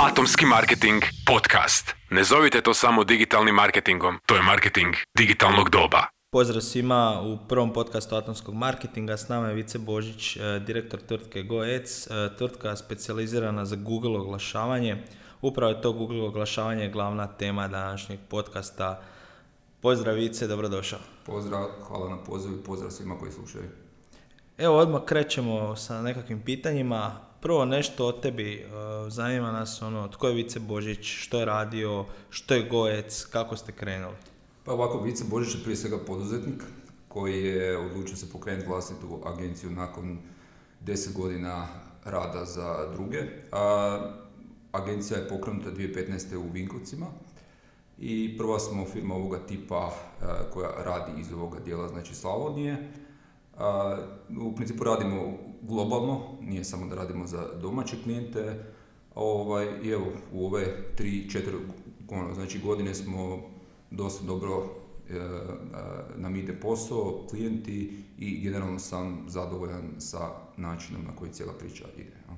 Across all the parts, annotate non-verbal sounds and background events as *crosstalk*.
Atomski marketing podcast. Ne zovite to samo digitalnim marketingom, to je marketing digitalnog doba. Pozdrav svima u prvom podcastu atomskog marketinga. S nama je Vice Božić, e, direktor tvrtke GoEц, e, tvrtka specijalizirana za Google oglašavanje. Upravo je to Google oglašavanje glavna tema današnjeg podcasta. Pozdrav Vice, dobrodošao. Pozdrav, hvala na pozivu i pozdrav svima koji slušaju. Evo odmah krećemo sa nekakvim pitanjima. Prvo nešto o tebi, e, zanima nas ono, tko je Vice Božić, što je radio, što je Goec, kako ste krenuli? Pa ovako, Vice Božić je prije svega poduzetnik koji je odlučio se pokrenuti vlastitu agenciju nakon 10 godina rada za druge. A, agencija je pokrenuta 2015. u Vinkovcima i prva smo firma ovoga tipa e, koja radi iz ovoga dijela, znači Slavonije. u principu radimo globalno, nije samo da radimo za domaće klijente, ovaj, i evo, u ove 3-4 ono, znači godine smo dosta dobro e, nam ide posao, klijenti i generalno sam zadovoljan sa načinom na koji cijela priča ide. Ja.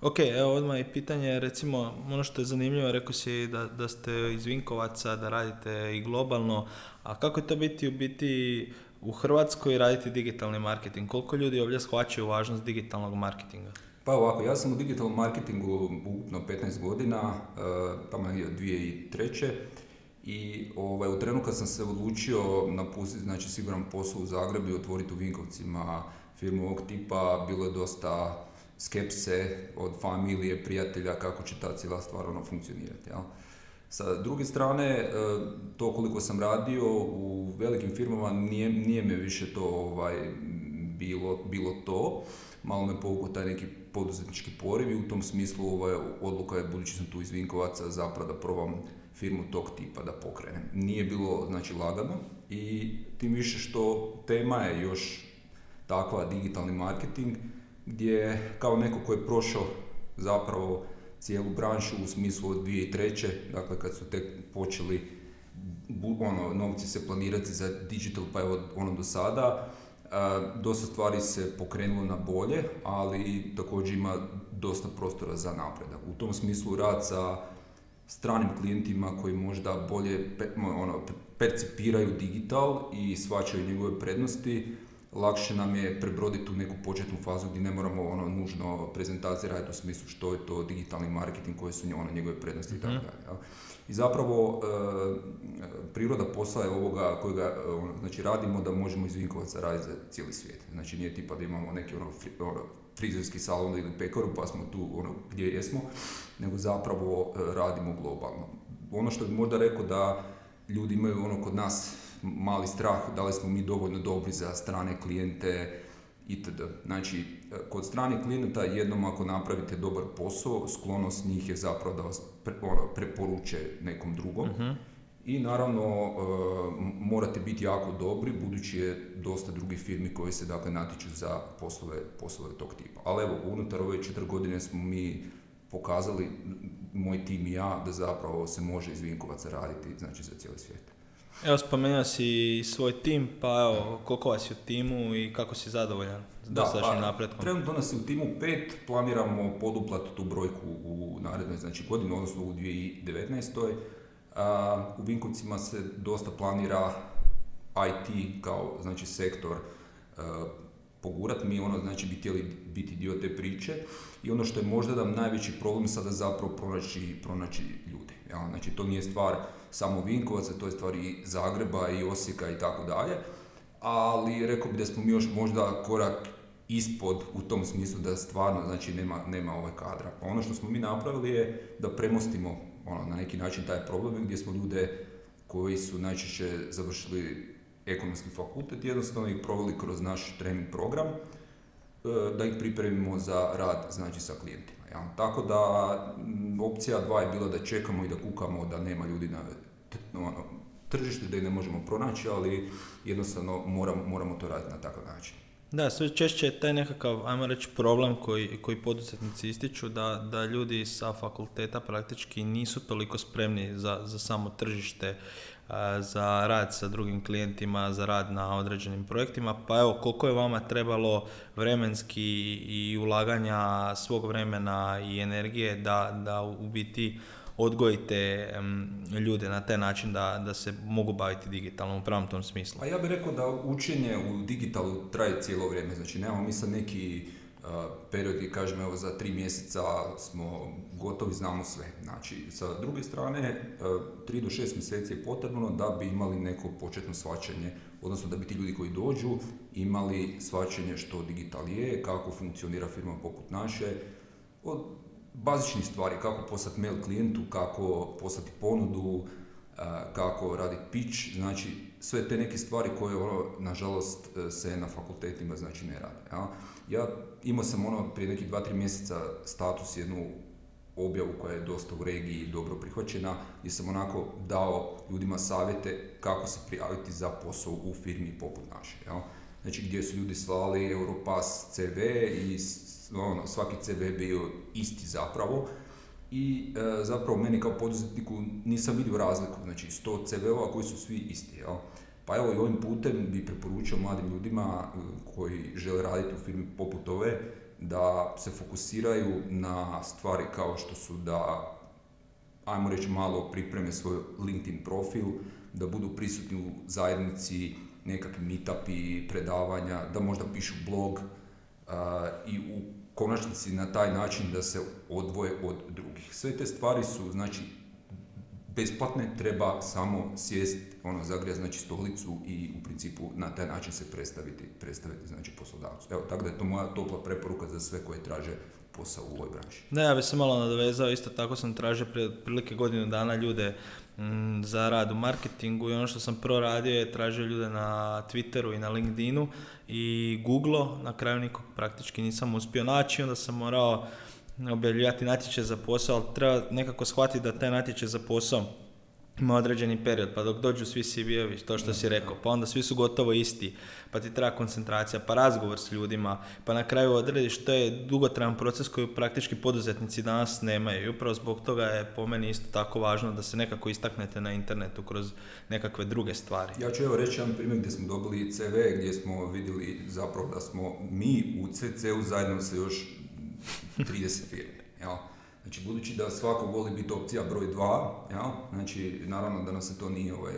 Ok, evo odmah i pitanje, recimo, ono što je zanimljivo, rekao si da, da ste iz Vinkovaca, da radite i globalno, a kako je to biti u biti u Hrvatskoj raditi digitalni marketing? Koliko ljudi ovdje shvaćaju važnost digitalnog marketinga? Pa ovako, ja sam u digitalnom marketingu ukupno 15 godina, e, tamo je 2003. I ovaj, u trenu kad sam se odlučio napustiti znači, siguran posao u Zagrebu i otvoriti u Vinkovcima firmu ovog tipa, bilo je dosta skepse od familije, prijatelja kako će ta cijela stvar ono funkcionirati. Jel? Sa druge strane, e, to koliko sam radio u velikim firmama nije, nije me više to ovaj, bilo, bilo to. Malo me povukao taj neki poduzetnički poriv i u tom smislu ovaj, odluka je, budući sam tu iz Vinkovaca, zapravo da probam firmu tog tipa da pokrenem. Nije bilo znači, lagano i tim više što tema je još takva digitalni marketing gdje kao neko ko je prošao zapravo cijelu branšu u smislu od 2003. Dakle, kad su tek počeli ono, novci se planirati za digital, pa evo ono do sada, dosta stvari se pokrenulo na bolje, ali također ima dosta prostora za napredak. U tom smislu rad sa stranim klijentima koji možda bolje ono, percipiraju digital i svačaju njegove prednosti, lakše nam je prebroditi tu neku početnu fazu gdje ne moramo ono nužno prezentacije raditi u smislu što je to digitalni marketing, koje su ono, njegove prednosti i tako mhm. dalje. I zapravo e, priroda posla je ovoga kojega e, ono, znači, radimo da možemo iz Vinkovaca raditi za cijeli svijet. Znači nije tipa da imamo neki ono, ono frizerski salon ili pekaru pa smo tu ono, gdje jesmo, nego zapravo e, radimo globalno. Ono što bih možda rekao da ljudi imaju ono kod nas mali strah da li smo mi dovoljno dobri za strane klijente itd. Znači, kod stranih klijenata jednom ako napravite dobar posao, sklonost njih je zapravo da vas ono, preporuče nekom drugom. Mhm. I naravno e, morate biti jako dobri budući je dosta drugih firmi koji se dakle natječu za poslove, poslove tog tipa. Ali evo, unutar ove četiri godine smo mi pokazali, moj tim i ja, da zapravo se može iz Vinkovaca raditi znači, za cijeli svijet. Evo, spomenuo si svoj tim, pa evo, koliko vas je u timu i kako si zadovoljan s dosadašnjim pa, napretkom? Trenutno nas je u timu pet, planiramo poduplati tu brojku u narednoj znači, godini, odnosno u 2019. A, u Vinkovcima se dosta planira IT kao znači, sektor a, pogurat, mi ono znači bi htjeli biti dio te priče i ono što je možda nam najveći problem sada zapravo pronaći, pronaći ljude. Ja? Znači to nije stvar samo Vinkovaca, to je stvar i Zagreba i Osijeka i tako dalje, ali rekao bi da smo mi još možda korak ispod u tom smislu da stvarno znači nema, nema ovaj kadra. Pa ono što smo mi napravili je da premostimo ono, na neki način taj problem gdje smo ljude koji su najčešće završili ekonomski fakultet, jednostavno ih proveli kroz naš trening program, e, da ih pripremimo za rad znači, sa klijentima. Tako da opcija dva je bila da čekamo i da kukamo da nema ljudi na ono, tržištu, da ih ne možemo pronaći, ali jednostavno moramo, moramo to raditi na takav način. Da, sve češće je taj nekakav, ajmo reći, problem koji, koji poduzetnici ističu, da, da ljudi sa fakulteta praktički nisu toliko spremni za, za samo tržište, za rad sa drugim klijentima, za rad na određenim projektima. Pa evo, koliko je vama trebalo vremenski i ulaganja svog vremena i energije da, da u biti odgojite ljude na taj način da, da se mogu baviti digitalno u pravom tom smislu? Pa ja bih rekao da učenje u digitalu traje cijelo vrijeme. Znači, nemamo mi sad neki period gdje kažemo evo za tri mjeseca smo gotovi, znamo sve. Znači, sa druge strane, tri do šest mjeseci je potrebno da bi imali neko početno svačanje, odnosno da bi ti ljudi koji dođu imali svačanje što digital je, kako funkcionira firma poput naše, od bazičnih stvari, kako poslati mail klijentu, kako poslati ponudu, kako radi pitch, znači sve te neke stvari koje ono, nažalost se na fakultetima znači ne rade. Ja, ja imao sam ono prije nekih dva, tri mjeseca status jednu objavu koja je dosta u regiji dobro prihvaćena, gdje sam onako dao ljudima savjete kako se prijaviti za posao u firmi poput naše. Ja. Znači gdje su ljudi slali Europass CV i ono, svaki CV bio isti zapravo i e, zapravo meni kao poduzetniku nisam vidio razliku, znači 100 CV-ova koji su svi isti. Jel? Pa evo i ovim putem bi preporučio mladim ljudima e, koji žele raditi u firmi poput ove da se fokusiraju na stvari kao što su da ajmo reći malo pripreme svoj LinkedIn profil, da budu prisutni u zajednici nekakvi meetupi, predavanja, da možda pišu blog, i u konačnici na taj način da se odvoje od drugih. Sve te stvari su, znači, besplatne, treba samo sjest, ono, zagrijati, znači, stolicu i u principu na taj način se predstaviti, predstaviti znači, poslodavcu. Evo, tako da je to moja topla preporuka za sve koje traže posao u ovoj branši. Ne, ja bih se malo nadovezao, isto tako sam tražio prije prilike godinu dana ljude Mm, za rad u marketingu i ono što sam prvo radio je tražio ljude na Twitteru i na LinkedInu i Google, na kraju nikog praktički nisam uspio naći, onda sam morao objavljivati natječaj za posao, ali treba nekako shvatiti da taj natječaj za posao ima određeni period, pa dok dođu svi CV-evi, to što si rekao, pa onda svi su gotovo isti, pa ti treba koncentracija, pa razgovor s ljudima, pa na kraju odrediš, to je dugotrajan proces koji praktički poduzetnici danas nemaju i upravo zbog toga je po meni isto tako važno da se nekako istaknete na internetu kroz nekakve druge stvari. Ja ću evo reći jedan primjer gdje smo dobili CV, gdje smo vidjeli zapravo da smo mi u CC-u zajedno sa još 30 firme. Jel? Znači, budući da svako voli biti opcija broj dva, ja? znači, naravno da nam se to nije ovaj,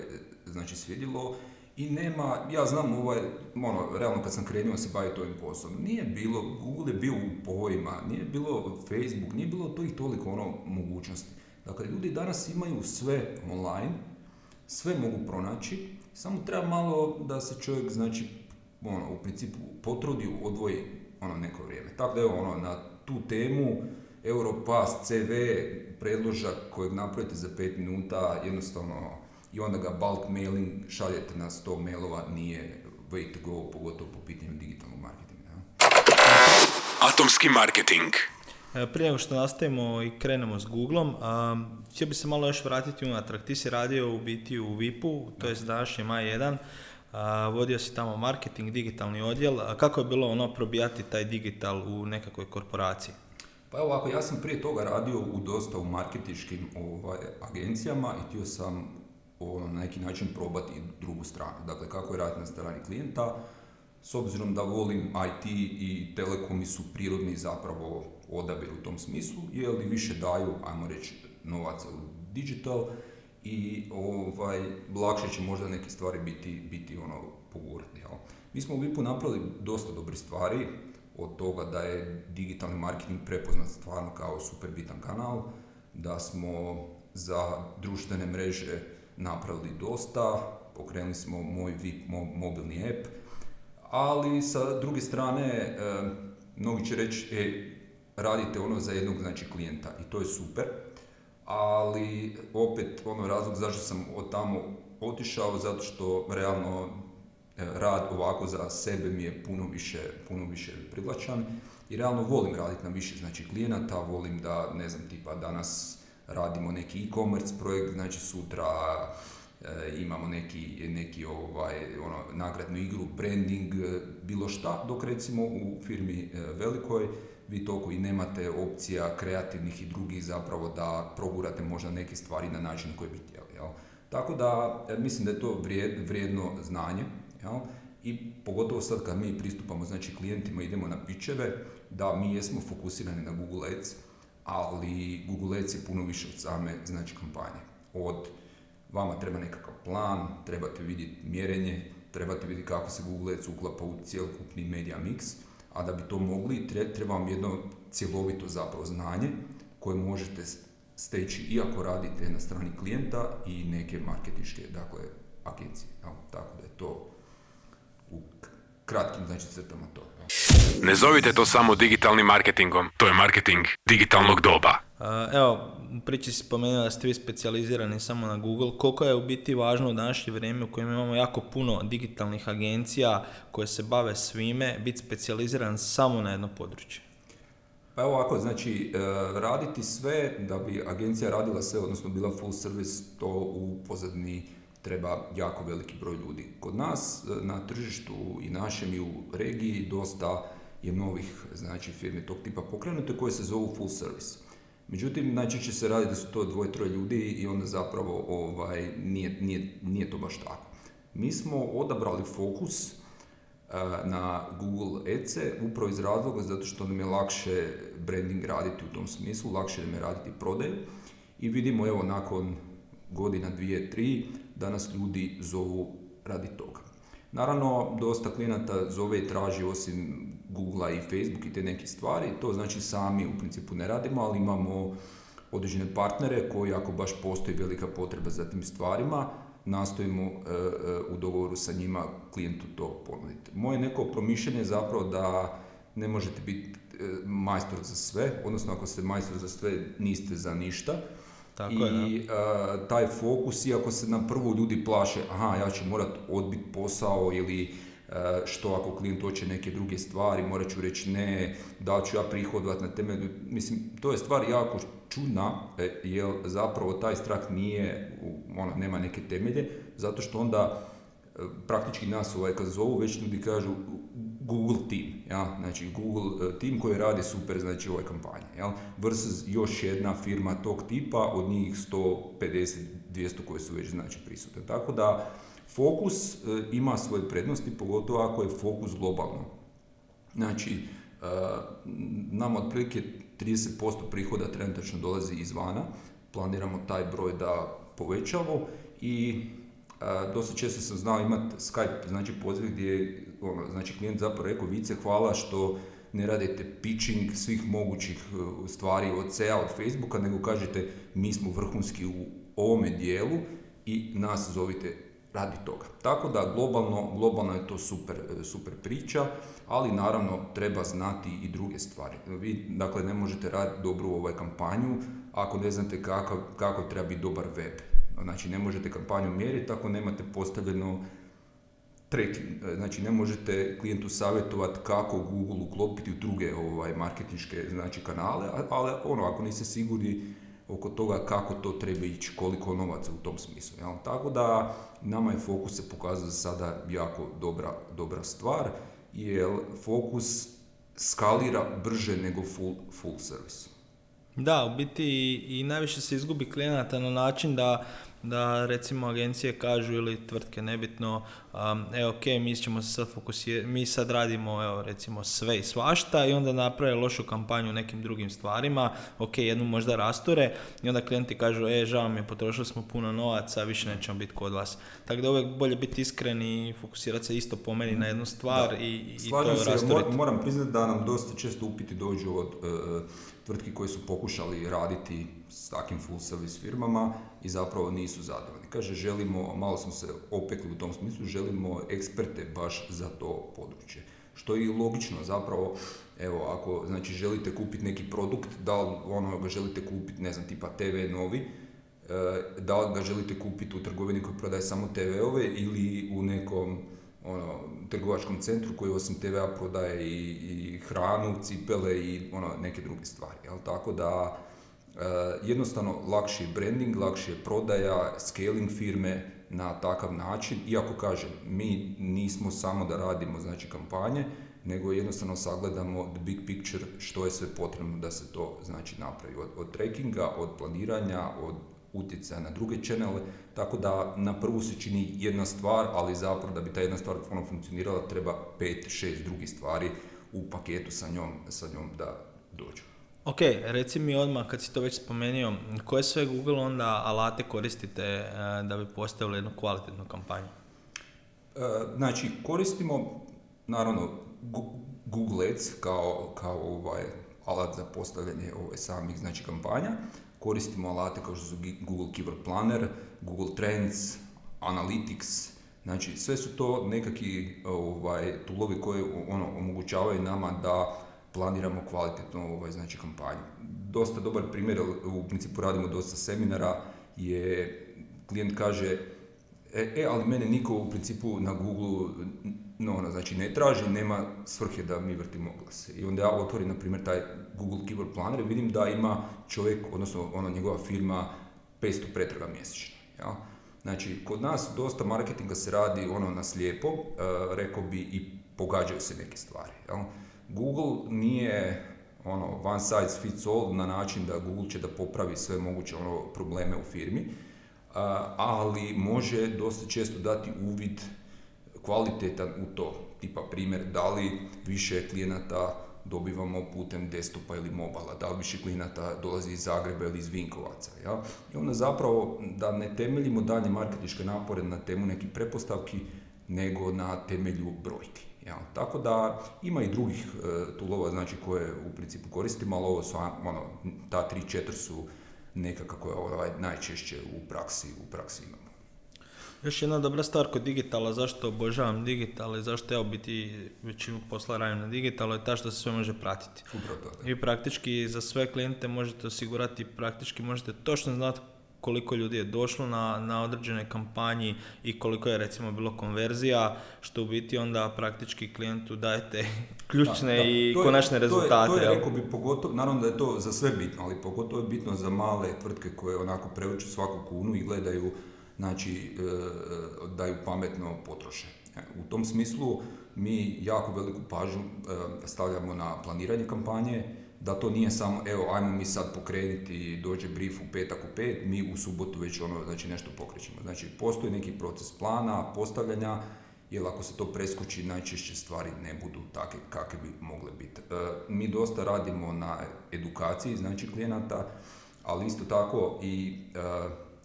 znači, svidjelo, i nema, ja znam ovaj, ono, realno kad sam krenuo se baviti ovim poslom, nije bilo, Google je bio u povojima, nije bilo Facebook, nije bilo to i toliko ono mogućnosti. Dakle, ljudi danas imaju sve online, sve mogu pronaći, samo treba malo da se čovjek, znači, ono, u principu potrudi, odvoji ono neko vrijeme. Tako da evo, ono, na tu temu, Europass CV predložak kojeg napravite za 5 minuta, jednostavno i onda ga bulk mailing šaljete na 100 mailova, nije way to go, pogotovo po pitanju digitalnog marketinga. Atomski marketing. Prije nego što nastavimo i krenemo s Googlom, htio bi se malo još vratiti unatrag. Ti si radio u biti u VIP-u, to je današnji Maj 1, vodio si tamo marketing, digitalni odjel. A kako je bilo ono probijati taj digital u nekakvoj korporaciji? Pa evo ovako, ja sam prije toga radio u dosta u marketičkim ovaj, agencijama i htio sam ono, na neki način probati drugu stranu. Dakle, kako je raditi na strani klijenta, s obzirom da volim IT i telekomi su prirodni zapravo odabir u tom smislu, jer li više daju, ajmo reći, novaca u digital i ovaj, lakše će možda neke stvari biti, biti ono, pogurati. Mi smo u VIP-u napravili dosta dobrih stvari, od toga da je digitalni marketing prepoznat stvarno kao super bitan kanal, da smo za društvene mreže napravili dosta, pokrenuli smo moj VIP mobilni app, ali sa druge strane, e, mnogi će reći, e, radite ono za jednog znači klijenta i to je super, ali opet ono razlog zašto sam od tamo otišao, zato što realno rad ovako za sebe mi je puno više, puno više privlačan i realno volim raditi na više znači klijenata, volim da, ne znam, tipa danas radimo neki e-commerce projekt, znači sutra imamo neki, neki ovaj, ono, nagradnu igru, branding, bilo šta, dok recimo u firmi velikoj vi toliko i nemate opcija kreativnih i drugih zapravo da progurate možda neke stvari na način koji bi htjeli. Jel? Tako da mislim da je to vrijedno znanje jel? i pogotovo sad kad mi pristupamo znači klijentima idemo na pičeve da mi jesmo fokusirani na Google Ads ali Google Ads je puno više od same znači kampanje. Od vama treba nekakav plan, trebate vidjeti mjerenje, trebate vidjeti kako se Google Ads uklapa u cjelokupni media mix, a da bi to mogli treba vam jedno cjelovito zapravo znanje koje možete steći iako radite na strani klijenta i neke marketinške dakle, agencije. Tako da je to u kratkim znači crtama to. Ne zovite to samo digitalnim marketingom, to je marketing digitalnog doba. Evo, priči si spomenuo da ste vi specijalizirani samo na Google. Koliko je u biti važno u današnje vrijeme u kojem imamo jako puno digitalnih agencija koje se bave svime, biti specijaliziran samo na jedno područje? Pa evo ovako, znači, e, raditi sve da bi agencija radila sve, odnosno bila full service, to u pozadni treba jako veliki broj ljudi. Kod nas e, na tržištu i našem i u regiji dosta je novih znači, firmi tog tipa pokrenute koje se zovu full service. Međutim, najčešće se radi da su to dvoje, troje ljudi i onda zapravo ovaj, nije, nije, nije to baš tako. Mi smo odabrali fokus uh, na Google Ads upravo iz razloga zato što nam je lakše branding raditi u tom smislu, lakše nam je raditi prodaju i vidimo evo nakon godina, dvije, tri, da nas ljudi zovu radi toga. Naravno, dosta klijenata zove i traži osim Google i Facebook i te neke stvari, to znači sami u principu ne radimo, ali imamo određene partnere koji ako baš postoji velika potreba za tim stvarima, nastojimo e, e, u dogovoru sa njima klijentu to ponuditi. Moje neko promišljanje je zapravo da ne možete biti e, majstor za sve, odnosno ako ste majstor za sve niste za ništa, tako I je, taj fokus, iako se nam prvo ljudi plaše, aha, ja ću morat odbiti posao ili što ako klijent hoće neke druge stvari, morat ću reći ne, da ću ja prihodovat na temelju, mislim, to je stvar jako čudna, e, jer zapravo taj strah nije, ona, nema neke temelje, zato što onda e, praktički nas ovaj, kad zovu, već ljudi kažu Google team, ja? znači Google e, team koji radi super znači ove kampanje, ja? versus još jedna firma tog tipa, od njih 150, 200 koje su već znači prisutne. Tako da fokus e, ima svoje prednosti, pogotovo ako je fokus globalno. Znači, e, nam otprilike 30% prihoda trenutačno dolazi izvana, planiramo taj broj da povećamo i dosta često sam znao imati Skype, znači poziv gdje ono, znači klijent zapravo rekao vice hvala što ne radite pitching svih mogućih e, stvari od SEA, od Facebooka, nego kažete mi smo vrhunski u ovome dijelu i nas zovite radi toga. Tako da globalno, globalno je to super, e, super priča, ali naravno treba znati i druge stvari. Vi dakle ne možete raditi dobru ovaj kampanju ako ne znate kako, kako treba biti dobar web. Znači ne možete kampanju mjeriti ako nemate postavljeno tracking. Znači ne možete klijentu savjetovati kako Google uklopiti u druge ovaj, marketinške znači, kanale, ali ono, ako niste sigurni oko toga kako to treba ići, koliko novaca u tom smislu. Jel? Tako da nama je fokus se pokazao sada jako dobra, dobra stvar, jer fokus skalira brže nego full, full service. Da, u biti i, i najviše se izgubi klijenata na način da da recimo agencije kažu ili tvrtke nebitno, um, e ok, mi ćemo se sad fokusirati, mi sad radimo evo recimo sve i svašta i onda naprave lošu kampanju nekim drugim stvarima, ok, jednu možda rasture i onda klijenti kažu, e žao mi je, potrošili smo puno novaca, više nećemo biti kod vas. Tako da uvijek bolje biti iskren i fokusirati se isto po meni na jednu stvar i, i to rasturiti. Moram priznati da nam dosta često upiti dođu od uh, tvrtki koje su pokušali raditi s takvim full service firmama i zapravo nisu zadovoljni. Kaže, želimo, malo smo se opekli u tom smislu, želimo eksperte baš za to područje. Što je i logično zapravo, evo, ako znači, želite kupiti neki produkt, da li ono ga želite kupiti, ne znam, tipa TV novi, e, da li ga želite kupiti u trgovini koji prodaje samo TV-ove ili u nekom ono, trgovačkom centru koji osim TV-a prodaje i, i hranu, cipele i ono, neke druge stvari. Jel? Tako da jednostavno lakši je branding, lakši je prodaja, scaling firme, na takav način, iako kažem, mi nismo samo da radimo znači kampanje, nego jednostavno sagledamo the big picture što je sve potrebno da se to znači napravi. Od, od trackinga, od planiranja, od utjecaja na druge channele, tako da na prvu se čini jedna stvar, ali zapravo da bi ta jedna stvar ono funkcionirala treba pet, šest drugih stvari u paketu sa njom, sa njom da dođu. Ok, reci mi odmah kad si to već spomenuo, koje sve Google onda alate koristite e, da bi postavili jednu kvalitetnu kampanju? E, znači, koristimo naravno Google Ads kao, kao ovaj alat za postavljanje ovaj, samih znači, kampanja. Koristimo alate kao što su Google Keyword Planner, Google Trends, Analytics, znači sve su to nekakvi ovaj, toolovi koji ono, omogućavaju nama da planiramo kvalitetno ovaj, znači, kampanju. Dosta dobar primjer, u principu radimo dosta seminara, je klijent kaže, e, e ali mene niko u principu na Google no, ono, znači ne traži, nema svrhe da mi vrtimo oglase. I onda ja otvorim, na primjer, taj Google Keyword Planner i vidim da ima čovjek, odnosno ono, njegova firma 500 pretraga mjesečno. Ja? Znači, kod nas dosta marketinga se radi ono na slijepo, uh, rekao bi i pogađaju se neke stvari. Ja? Google nije ono one size fits all na način da Google će da popravi sve moguće ono probleme u firmi, ali može dosta često dati uvid kvalitetan u to. Tipa primjer, da li više klijenata dobivamo putem desktopa ili mobila, da li više klijenata dolazi iz Zagreba ili iz Vinkovaca. Ja? I onda zapravo da ne temeljimo dalje marketičke napore na temu nekih prepostavki, nego na temelju brojki. Ja? Tako da ima i drugih e, tulova znači, koje u principu koristimo, ali ovo su, ono, ta tri, četiri su nekako ovaj, najčešće u praksi, u praksi imamo. Još jedna dobra stvar kod digitala, zašto obožavam digital i zašto ja biti većinu posla radim na digitalu je ta što se sve može pratiti. I praktički za sve klijente možete osigurati, praktički možete točno znati koliko ljudi je došlo na, na određene kampanji i koliko je recimo bilo konverzija, što u biti onda praktički klijentu dajete *laughs* ključne i konačne rezultate. To je, to je rekao bi pogotovo, naravno da je to za sve bitno, ali pogotovo je bitno za male tvrtke koje onako preuču svaku kunu i gledaju znači e, da ju pametno potroše. E, u tom smislu mi jako veliku pažnju e, stavljamo na planiranje kampanje, da to nije samo evo ajmo mi sad pokrenuti, dođe brief u petak u pet, mi u subotu već ono znači nešto pokrećemo. Znači postoji neki proces plana, postavljanja, jer ako se to preskoči najčešće stvari ne budu takve kakve bi mogle biti. mi dosta radimo na edukaciji znači klijenata, ali isto tako i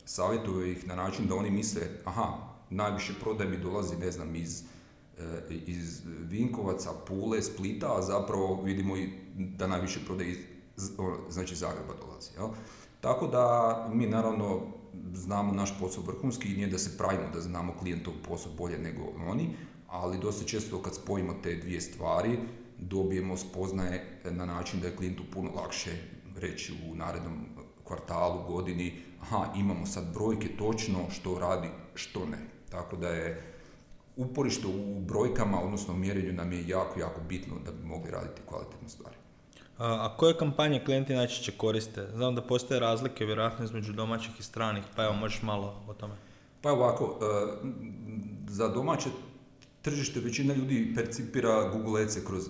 savjetuju ih na način da oni misle, aha, najviše prodaje mi dolazi, ne znam, iz, e, iz Vinkovaca, Pule, Splita, a zapravo vidimo i da najviše prodaje iz znači Zagreba dolazi. Jel? Tako da mi naravno znamo naš posao vrhunski i nije da se pravimo da znamo klijentov posao bolje nego oni, ali dosta često kad spojimo te dvije stvari dobijemo spoznaje na način da je klijentu puno lakše reći u narednom kvartalu, godini, aha, imamo sad brojke točno što radi, što ne. Tako da je uporište u brojkama, odnosno u mjerenju nam je jako, jako bitno da bi mogli raditi kvalitetne stvari. A, koje kampanje klijenti najčešće koriste? Znam da postoje razlike vjerojatno između domaćih i stranih, pa evo možeš malo o tome. Pa ovako, e, za domaće tržište većina ljudi percipira Google Ads kroz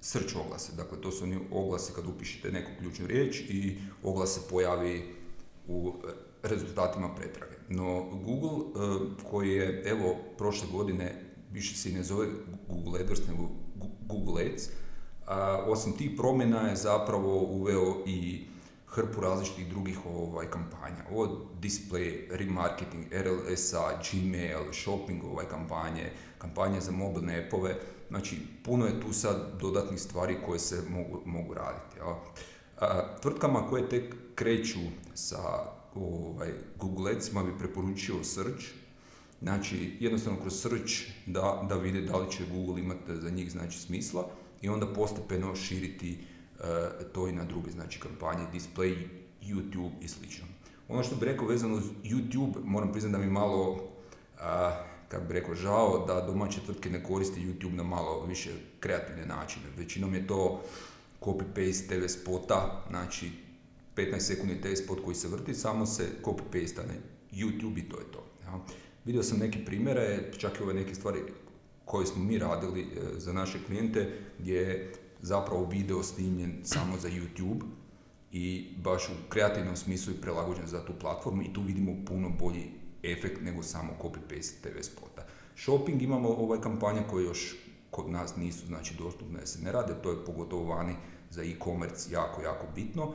search oglase. Dakle, to su oni oglasi kad upišete neku ključnu riječ i oglas se pojavi u rezultatima pretrage. No, Google eh, koji je, evo, prošle godine više se ne zove Google AdWords nego Google Ads, a, osim tih promjena je zapravo uveo i hrpu različitih drugih ovaj, kampanja, od display, remarketing, RLSA, Gmail, shopping ovaj, kampanje, kampanje za mobilne appove, znači puno je tu sad dodatnih stvari koje se mogu, mogu raditi. Ja. A, tvrtkama koje tek kreću sa ovaj, Google Adsima bi preporučio search, znači jednostavno kroz search da, da vide da li će Google imati za njih znači smisla i onda postepeno širiti uh, to i na druge znači kampanje, display, YouTube i slično. Ono što bih rekao vezano uz YouTube, moram priznati da mi malo, uh, kako bih rekao, žao da domaće tvrtke ne koriste YouTube na malo više kreativne načine. Većinom je to copy-paste TV spota, znači 15 sekundi TV spot koji se vrti, samo se copy-paste na YouTube i to je to. Ja. Vidio sam neke primjere, čak i ove neke stvari koje smo mi radili e, za naše klijente, gdje je zapravo video snimljen samo za YouTube i baš u kreativnom smislu je prilagođen za tu platformu i tu vidimo puno bolji efekt nego samo copy-paste TV spota. Shopping imamo ovaj kampanja koje još kod nas nisu znači dostupne se ne rade, to je pogotovo vani za e-commerce jako, jako bitno,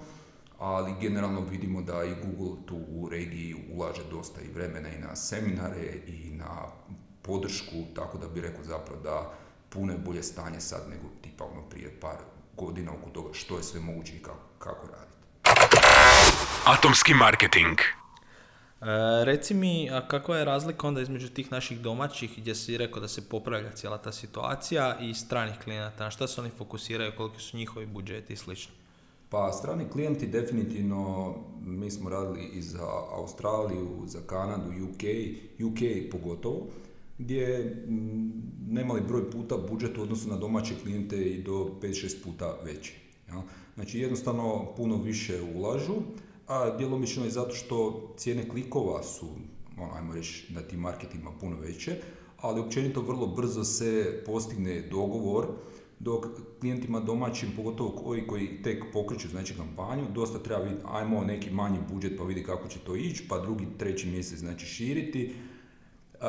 ali generalno vidimo da i Google tu u regiji ulaže dosta i vremena i na seminare i na podršku, tako da bi rekao zapravo da puno je bolje stanje sad nego tipa ono prije par godina oko toga što je sve moguće i kako, kako raditi. Atomski marketing. E, reci mi, a kakva je razlika onda između tih naših domaćih gdje si rekao da se popravlja cijela ta situacija i stranih klijenata? Na šta se oni fokusiraju, koliki su njihovi budžeti i slično? Pa strani klijenti definitivno, mi smo radili i za Australiju, za Kanadu, UK, UK pogotovo, gdje mm, nemali broj puta budžet u odnosu na domaće klijente i do 5-6 puta veći. Ja? Znači jednostavno puno više ulažu, a djelomično je zato što cijene klikova su, ono, ajmo reći, na tim marketima puno veće, ali općenito vrlo brzo se postigne dogovor, dok klijentima domaćim, pogotovo koji koji tek pokreću znači kampanju, dosta treba vidjeti, ajmo neki manji budžet pa vidi kako će to ići, pa drugi, treći mjesec znači širiti. Uh,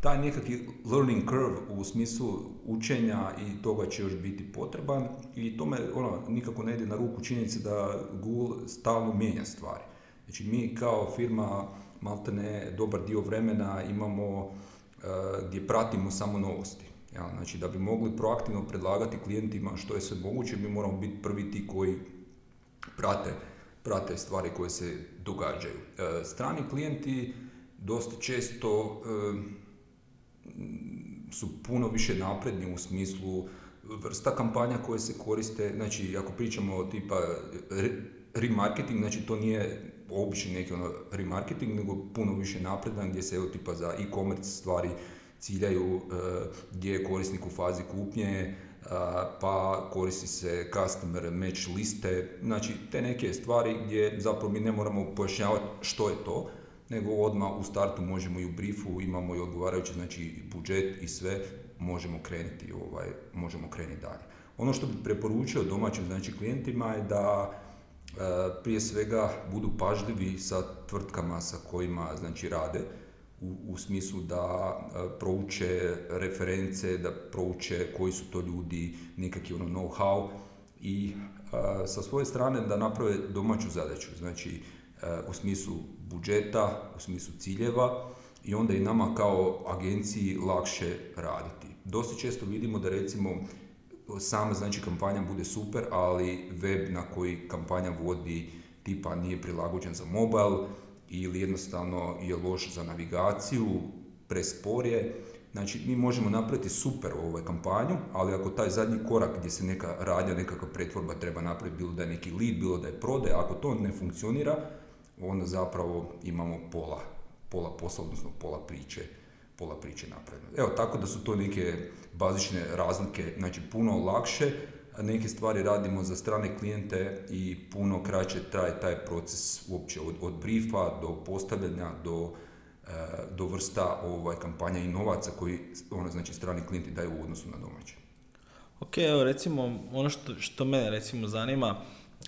taj nekakvi learning curve u smislu učenja i toga će još biti potreban i tome ono, nikako ne ide na ruku činjenice da Google stalno mijenja stvari. Znači mi kao firma maltene dobar dio vremena imamo uh, gdje pratimo samo novosti. Ja, znači da bi mogli proaktivno predlagati klijentima što je sve moguće, mi moramo biti prvi ti koji prate, prate stvari koje se događaju. Uh, strani klijenti dosta često su puno više napredni u smislu vrsta kampanja koje se koriste, znači ako pričamo o tipa remarketing, znači to nije obični neki ono remarketing, nego puno više napredan gdje se evo tipa za e-commerce stvari ciljaju e, gdje je korisnik u fazi kupnje, e, pa koristi se customer match liste, znači te neke stvari gdje zapravo mi ne moramo pojašnjavati što je to, nego odmah u startu možemo i u briefu, imamo i odgovarajući znači budžet i sve, možemo krenuti, ovaj, možemo krenuti dalje. Ono što bih preporučio domaćim znači klijentima je da e, prije svega budu pažljivi sa tvrtkama sa kojima znači rade u, u smislu da e, prouče reference, da prouče koji su to ljudi, nekakvi ono know-how i e, sa svoje strane da naprave domaću zadaću, znači u smislu budžeta, u smislu ciljeva i onda i nama kao agenciji lakše raditi. Dosta često vidimo da recimo sama znači kampanja bude super, ali web na koji kampanja vodi tipa nije prilagođen za mobile ili jednostavno je loš za navigaciju, prespor je. Znači, mi možemo napraviti super ovu kampanju, ali ako taj zadnji korak gdje se neka radnja, nekakva pretvorba treba napraviti, bilo da je neki lead, bilo da je prode, ako to ne funkcionira, onda zapravo imamo pola, pola posla, odnosno pola priče, pola priče napravljeno. Evo, tako da su to neke bazične razlike, znači puno lakše, neke stvari radimo za strane klijente i puno kraće traje taj proces uopće od, od briefa do postavljanja do, e, do vrsta ovaj, kampanja i novaca koji ono, znači, strani klijenti daju u odnosu na domaće. Ok, evo recimo ono što, što mene recimo zanima,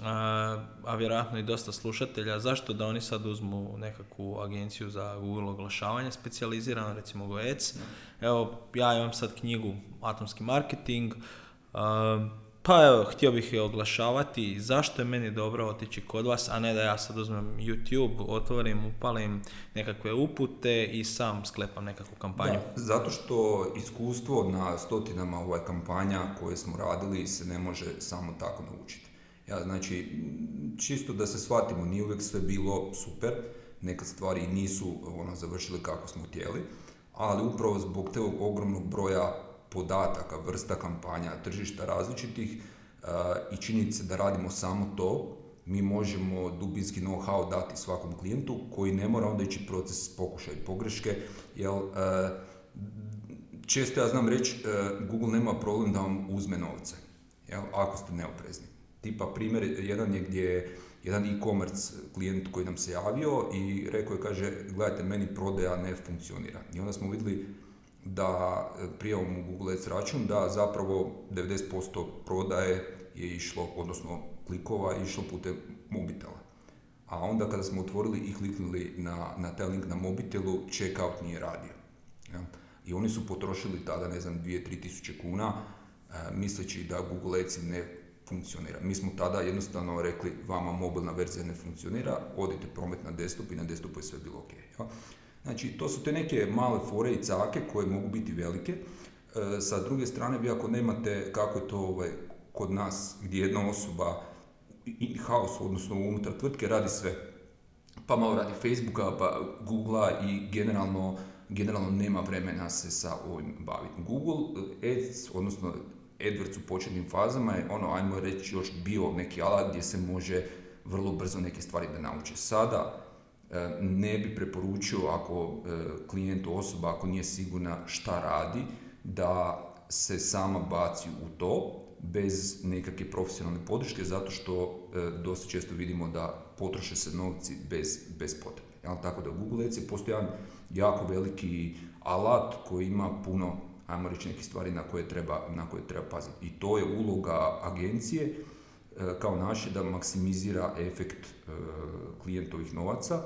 a, a vjerojatno i dosta slušatelja, zašto da oni sad uzmu nekakvu agenciju za Google oglašavanje specijalizirano, recimo GoEC. Evo, ja imam sad knjigu Atomski marketing, pa evo, htio bih je oglašavati, zašto je meni dobro otići kod vas, a ne da ja sad uzmem YouTube, otvorim, upalim nekakve upute i sam sklepam nekakvu kampanju. Da, zato što iskustvo na stotinama ovaj kampanja koje smo radili se ne može samo tako naučiti. Ja, znači, čisto da se shvatimo, nije uvijek sve bilo super, neke stvari nisu ono, završile kako smo htjeli, ali upravo zbog tog ogromnog broja podataka, vrsta kampanja, tržišta različitih uh, i činjenice da radimo samo to, mi možemo dubinski know-how dati svakom klijentu koji ne mora onda ići proces pokušaj pogreške, jer uh, često ja znam reći, uh, Google nema problem da vam uzme novce, jel, ako ste neoprezni. Tipa primjer, jedan je gdje jedan e-commerce klijent koji nam se javio i rekao je, kaže, gledajte, meni prodaja ne funkcionira. I onda smo vidjeli da prijavom u Google Ads račun da zapravo 90% prodaje je išlo, odnosno klikova je išlo putem mobitela. A onda kada smo otvorili i kliknuli na, na taj link na mobitelu, checkout nije radio. Ja? I oni su potrošili tada, ne znam, 2-3 tisuće kuna, e, misleći da Google Ads ne funkcionira. Mi smo tada jednostavno rekli, vama mobilna verzija ne funkcionira, odite promet na desktop i na desktopu je sve bilo ok. Ja? Znači, to su te neke male fore i cake koje mogu biti velike. E, sa druge strane, vi ako nemate, kako je to ovaj, kod nas, gdje jedna osoba in-house, odnosno unutar tvrtke, radi sve. Pa malo radi Facebooka, pa Googlea i generalno, generalno nema vremena se sa ovim baviti. Google Ads, odnosno AdWords u početnim fazama je ono, ajmo reći, još bio neki alat gdje se može vrlo brzo neke stvari da nauče. Sada ne bi preporučio ako e, klijent osoba, ako nije sigurna šta radi, da se sama baci u to, bez nekakve profesionalne podrške zato što e, dosta često vidimo da potroše se novci bez, bez potrebe. Jel? Tako da Google Ads je postoji jako veliki alat koji ima puno, ajmo reći, nekih stvari na koje treba, na koje treba paziti. I to je uloga agencije e, kao naše da maksimizira efekt e, klijentovih novaca,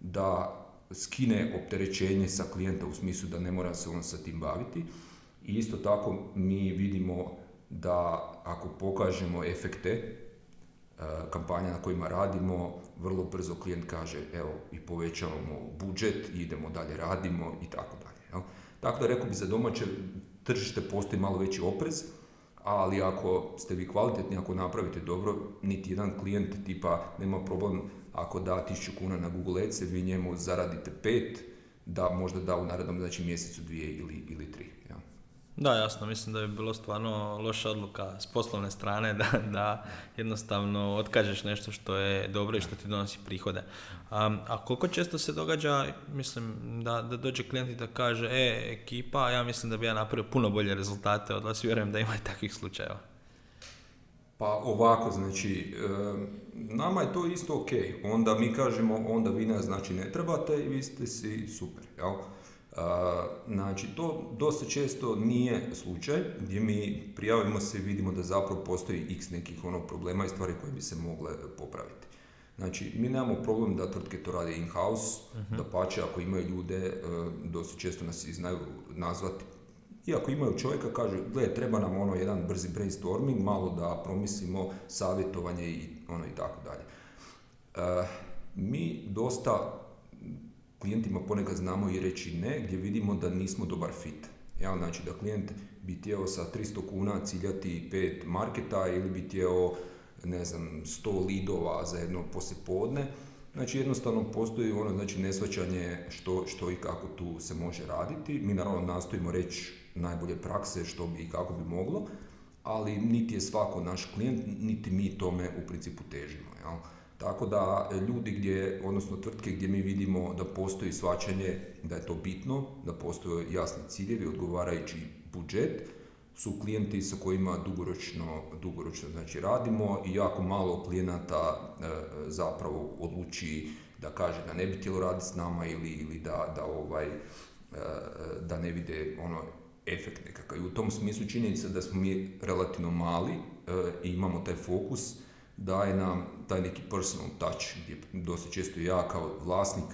da skine opterećenje sa klijenta u smislu da ne mora se on sa tim baviti. I isto tako mi vidimo da ako pokažemo efekte e, kampanja na kojima radimo, vrlo brzo klijent kaže evo i povećavamo budžet, idemo dalje, radimo i tako dalje. Tako da rekao bi za domaće tržište postoji malo veći oprez, ali ako ste vi kvalitetni, ako napravite dobro, niti jedan klijent tipa nema problem ako da 1000 kuna na Google Ads, vi njemu zaradite pet, da možda da u narednom znači mjesecu dvije ili, ili tri. Da, jasno, mislim da bi bilo stvarno loša odluka s poslovne strane da, da jednostavno otkažeš nešto što je dobro i što ti donosi prihode. a koliko često se događa, mislim, da, da dođe klijent i da kaže, e, ekipa, ja mislim da bi ja napravio puno bolje rezultate od vas, vjerujem da ima i takvih slučajeva. Pa ovako, znači, nama je to isto ok. Onda mi kažemo, onda vi nas znači ne trebate i vi ste si super, jel? Znači, to dosta često nije slučaj gdje mi prijavimo se i vidimo da zapravo postoji x nekih ono problema i stvari koje bi se mogle popraviti. Znači, mi nemamo problem da tvrtke to rade in-house, uh da pače ako imaju ljude, e, dosta često nas i znaju nazvati. I ako imaju čovjeka, kaže, gle, treba nam ono jedan brzi brainstorming, malo da promislimo savjetovanje i ono i tako dalje. E, mi dosta klijentima ponekad znamo i reći ne, gdje vidimo da nismo dobar fit. Ja, znači da klijent bi htio sa 300 kuna ciljati pet marketa ili bi htio ne znam, 100 lidova za jedno poslijepodne. Znači jednostavno postoji ono znači nesvaćanje što, što i kako tu se može raditi. Mi naravno nastojimo reći najbolje prakse što bi i kako bi moglo, ali niti je svako naš klijent, niti mi tome u principu težimo. Jel? Tako da e, ljudi gdje, odnosno tvrtke gdje mi vidimo da postoji svačanje da je to bitno, da postoje jasni ciljevi, odgovarajući budžet, su klijenti sa kojima dugoročno, dugoročno znači radimo i jako malo klijenata e, zapravo odluči da kaže da ne bi htjelo raditi s nama ili, ili da, da, ovaj, e, da ne vide ono efekt nekakav. I u tom smislu činjenica da smo mi relativno mali i imamo taj fokus, daje nam taj neki personal touch gdje dosta često ja kao vlasnik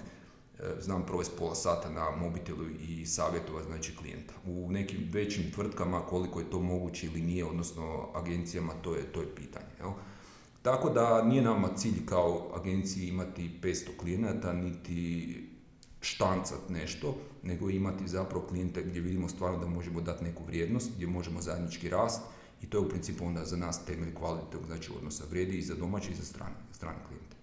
e, znam provesti pola sata na mobitelu i savjetovati znači klijenta. U nekim većim tvrtkama koliko je to moguće ili nije, odnosno agencijama, to je, to je pitanje. Jel? Tako da nije nama cilj kao agenciji imati 500 klijenata, niti štancat nešto, nego imati zapravo klijente gdje vidimo stvarno da možemo dati neku vrijednost, gdje možemo zajednički rast i to je u principu onda za nas temelj kvalitetnog znači, odnosa. Vrijedi i za domaće i za strane, strane klijente.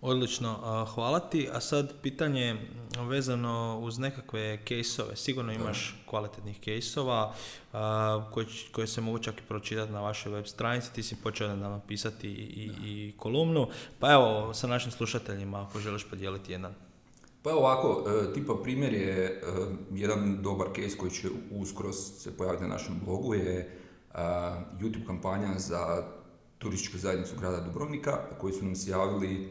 Odlično, hvala ti. A sad pitanje vezano uz nekakve kejsove. Sigurno imaš kvalitetnih kejsova koje, koje se mogu čak i pročitati na vašoj web stranici. Ti si počeo da nam pisati i, i kolumnu. Pa evo, sa našim slušateljima ako želiš podijeliti jedan. Pa ovako, e, tipa primjer je e, jedan dobar case koji će uskoro se pojaviti na našem blogu je YouTube kampanja za turističku zajednicu grada Dubrovnika koji su nam se javili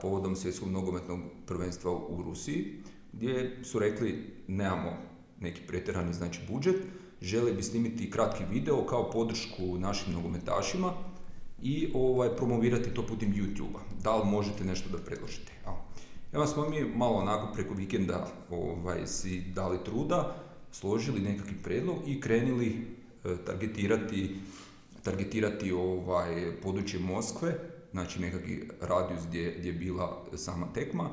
povodom svjetskog nogometnog prvenstva u Rusiji, gdje su rekli nemamo neki pretjerani znači budžet, žele bi snimiti kratki video kao podršku našim nogometašima i ovaj, promovirati to putem YouTube-a. Da li možete nešto da predložite? Evo smo mi malo onako preko vikenda ovaj, si dali truda, složili nekakvi predlog i krenili targetirati, targetirati ovaj, područje Moskve, znači nekakvi radijus gdje, gdje je bila sama tekma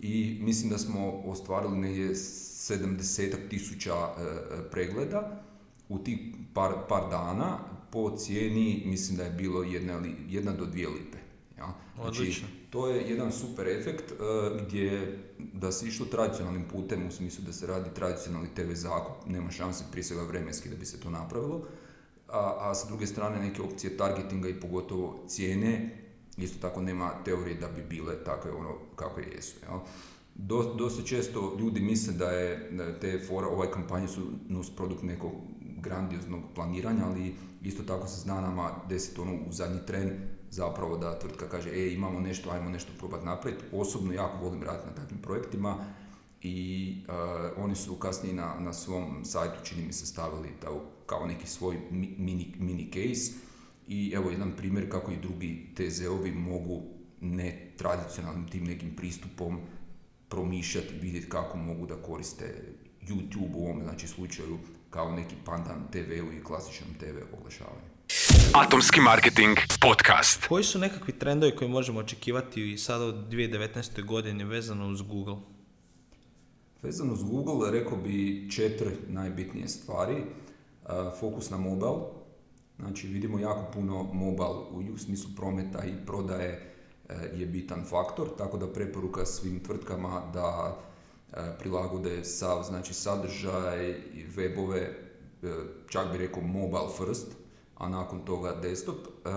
i mislim da smo ostvarili negdje 70 tisuća e, pregleda u tih par, par dana po cijeni mislim da je bilo jedna, jedna do dvije lipe. Ja? Znači, to je jedan super efekt uh, gdje da se išlo tradicionalnim putem u smislu da se radi tradicionalni TV zakup, nema šanse prije svega vremenski da bi se to napravilo, a, a s druge strane neke opcije targetinga i pogotovo cijene, isto tako nema teorije da bi bile takve ono kako jesu. Jel? dosta često ljudi misle da je te fora, ovaj kampanje su nus produkt nekog grandioznog planiranja, ali isto tako se zna nama desiti ono u zadnji tren zapravo da tvrtka kaže e imamo nešto, ajmo nešto probati napraviti. Osobno jako volim raditi na takvim projektima i uh, oni su kasnije na, na svom sajtu čini mi se stavili kao neki svoj mini, mini case i evo jedan primjer kako i drugi TZ-ovi mogu ne tradicionalnim tim nekim pristupom promišljati, vidjeti kako mogu da koriste YouTube u ovom znači, slučaju kao neki pandan TV-u i klasičnom TV oglašavanju. Atomski marketing podcast. Koji su nekakvi trendovi koje možemo očekivati i sada u 2019. godini vezano uz Google? Vezano uz Google rekao bi četiri najbitnije stvari. Fokus na mobile. Znači vidimo jako puno mobile u smislu prometa i prodaje je bitan faktor, tako da preporuka svim tvrtkama da prilagode sav znači sadržaj i webove, e, čak bi rekao mobile first, a nakon toga desktop. E,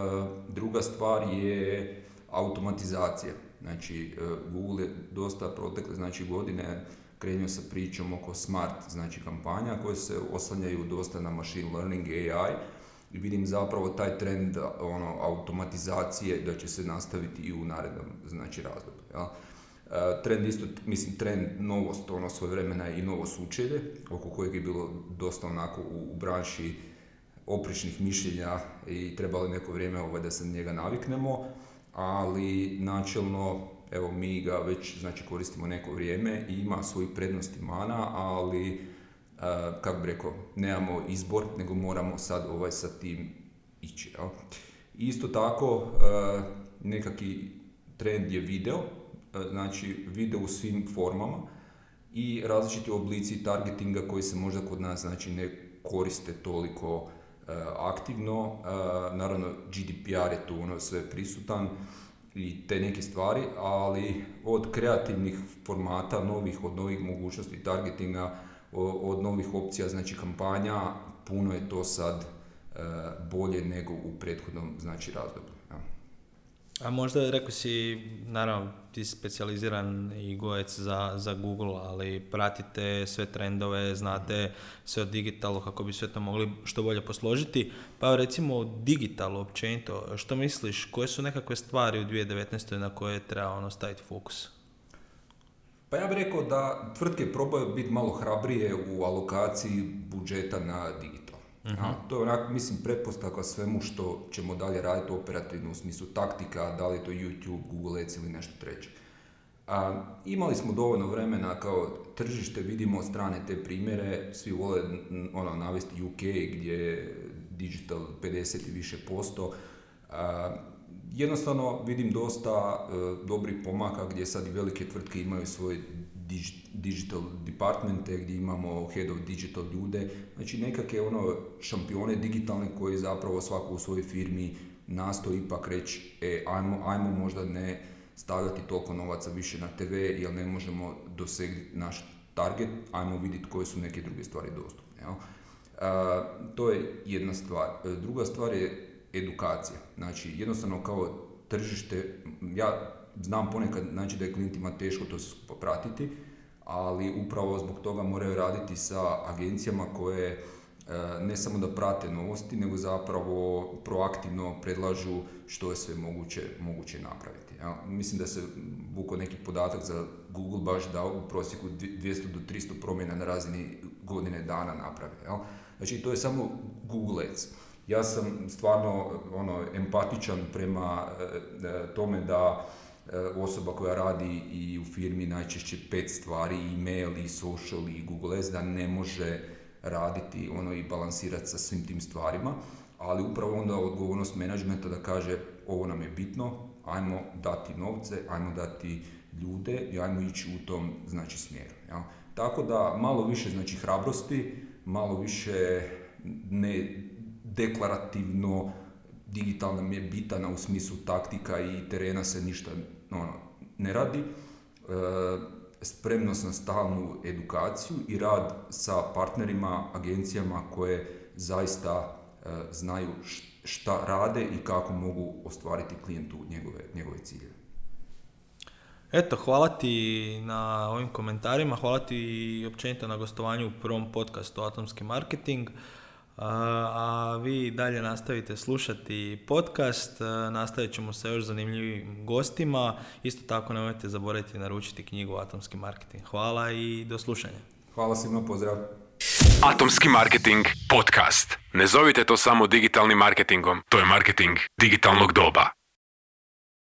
druga stvar je automatizacija. Znači, e, Google je dosta protekle znači, godine krenuo sa pričom oko smart znači, kampanja koje se oslanjaju dosta na machine learning AI i vidim zapravo taj trend ono, automatizacije da će se nastaviti i u narednom znači, razdoblju. Ja. E, trend isto, mislim, trend novost, ono svoje vremena i novo sučelje, oko kojeg je bilo dosta onako u, u branši opričnih mišljenja i trebalo neko vrijeme ovaj, da se na njega naviknemo, ali načelno evo mi ga već znači koristimo neko vrijeme i ima svojih prednosti mana, ali uh, kako bi rekao, nemamo izbor, nego moramo sad ovaj sa tim ići. Jel? Isto tako, uh, nekaki trend je video, uh, znači video u svim formama i različiti oblici targetinga koji se možda kod nas znači ne koriste toliko E, aktivno. E, naravno, GDPR je tu ono sve prisutan i te neke stvari, ali od kreativnih formata, novih, od novih mogućnosti targetinga, od novih opcija, znači kampanja, puno je to sad e, bolje nego u prethodnom znači razdoblju. A možda rekao si, naravno, ti si specializiran i gojec za, za Google, ali pratite sve trendove, znate sve o digitalu kako bi sve to mogli što bolje posložiti. Pa recimo o digitalu općenito, što misliš, koje su nekakve stvari u 2019. na koje treba ono staviti fokus? Pa ja bih rekao da tvrtke probaju biti malo hrabrije u alokaciji budžeta na digital. Uh-huh. to je onak, mislim, pretpostavka svemu što ćemo dalje raditi operativno u smislu taktika, da li je to YouTube, Google Ads ili nešto treće. A, imali smo dovoljno vremena kao tržište, vidimo strane te primjere, svi vole ono, navesti UK gdje je digital 50 i više posto. A, jednostavno vidim dosta uh, dobrih pomaka gdje sad i velike tvrtke imaju svoj digital departmente gdje imamo head of digital ljude, znači nekakve ono šampione digitalne koji zapravo svako u svojoj firmi nastoji ipak reći e, ajmo, ajmo možda ne stavljati toliko novaca više na TV jer ne možemo dosegnuti naš target, ajmo vidjeti koje su neke druge stvari dostupne. Jel? to je jedna stvar. Druga stvar je edukacija. Znači, jednostavno kao tržište, ja znam ponekad znači da je klijentima teško to se popratiti, ali upravo zbog toga moraju raditi sa agencijama koje ne samo da prate novosti, nego zapravo proaktivno predlažu što je sve moguće, moguće napraviti. Ja, mislim da se vuko neki podatak za Google baš da u prosjeku 200 do 300 promjena na razini godine dana napravi. Ja. Znači to je samo Google Ads. Ja sam stvarno ono, empatičan prema e, e, tome da e, osoba koja radi i u firmi najčešće pet stvari, e-mail i social i Google Ads, da ne može raditi ono i balansirati sa svim tim stvarima, ali upravo onda odgovornost menadžmenta da kaže ovo nam je bitno, ajmo dati novce, ajmo dati ljude i ajmo ići u tom znači smjeru. Ja. Tako da malo više znači hrabrosti, malo više ne deklarativno digitalna mi je bitana u smislu taktika i terena se ništa ono, ne radi. E, spremnost na stalnu edukaciju i rad sa partnerima, agencijama koje zaista e, znaju šta rade i kako mogu ostvariti klijentu njegove, njegove ciljeve. Eto, hvala ti na ovim komentarima, hvala ti općenito na gostovanju u prvom podcastu Atomski marketing. A vi dalje nastavite slušati podcast, nastavit ćemo sa još zanimljivim gostima. Isto tako nemojte zaboraviti naručiti knjigu Atomski marketing. Hvala i do slušanja. Hvala svima, pozdrav. Atomski marketing podcast. Ne zovite to samo digitalnim marketingom, to je marketing digitalnog doba.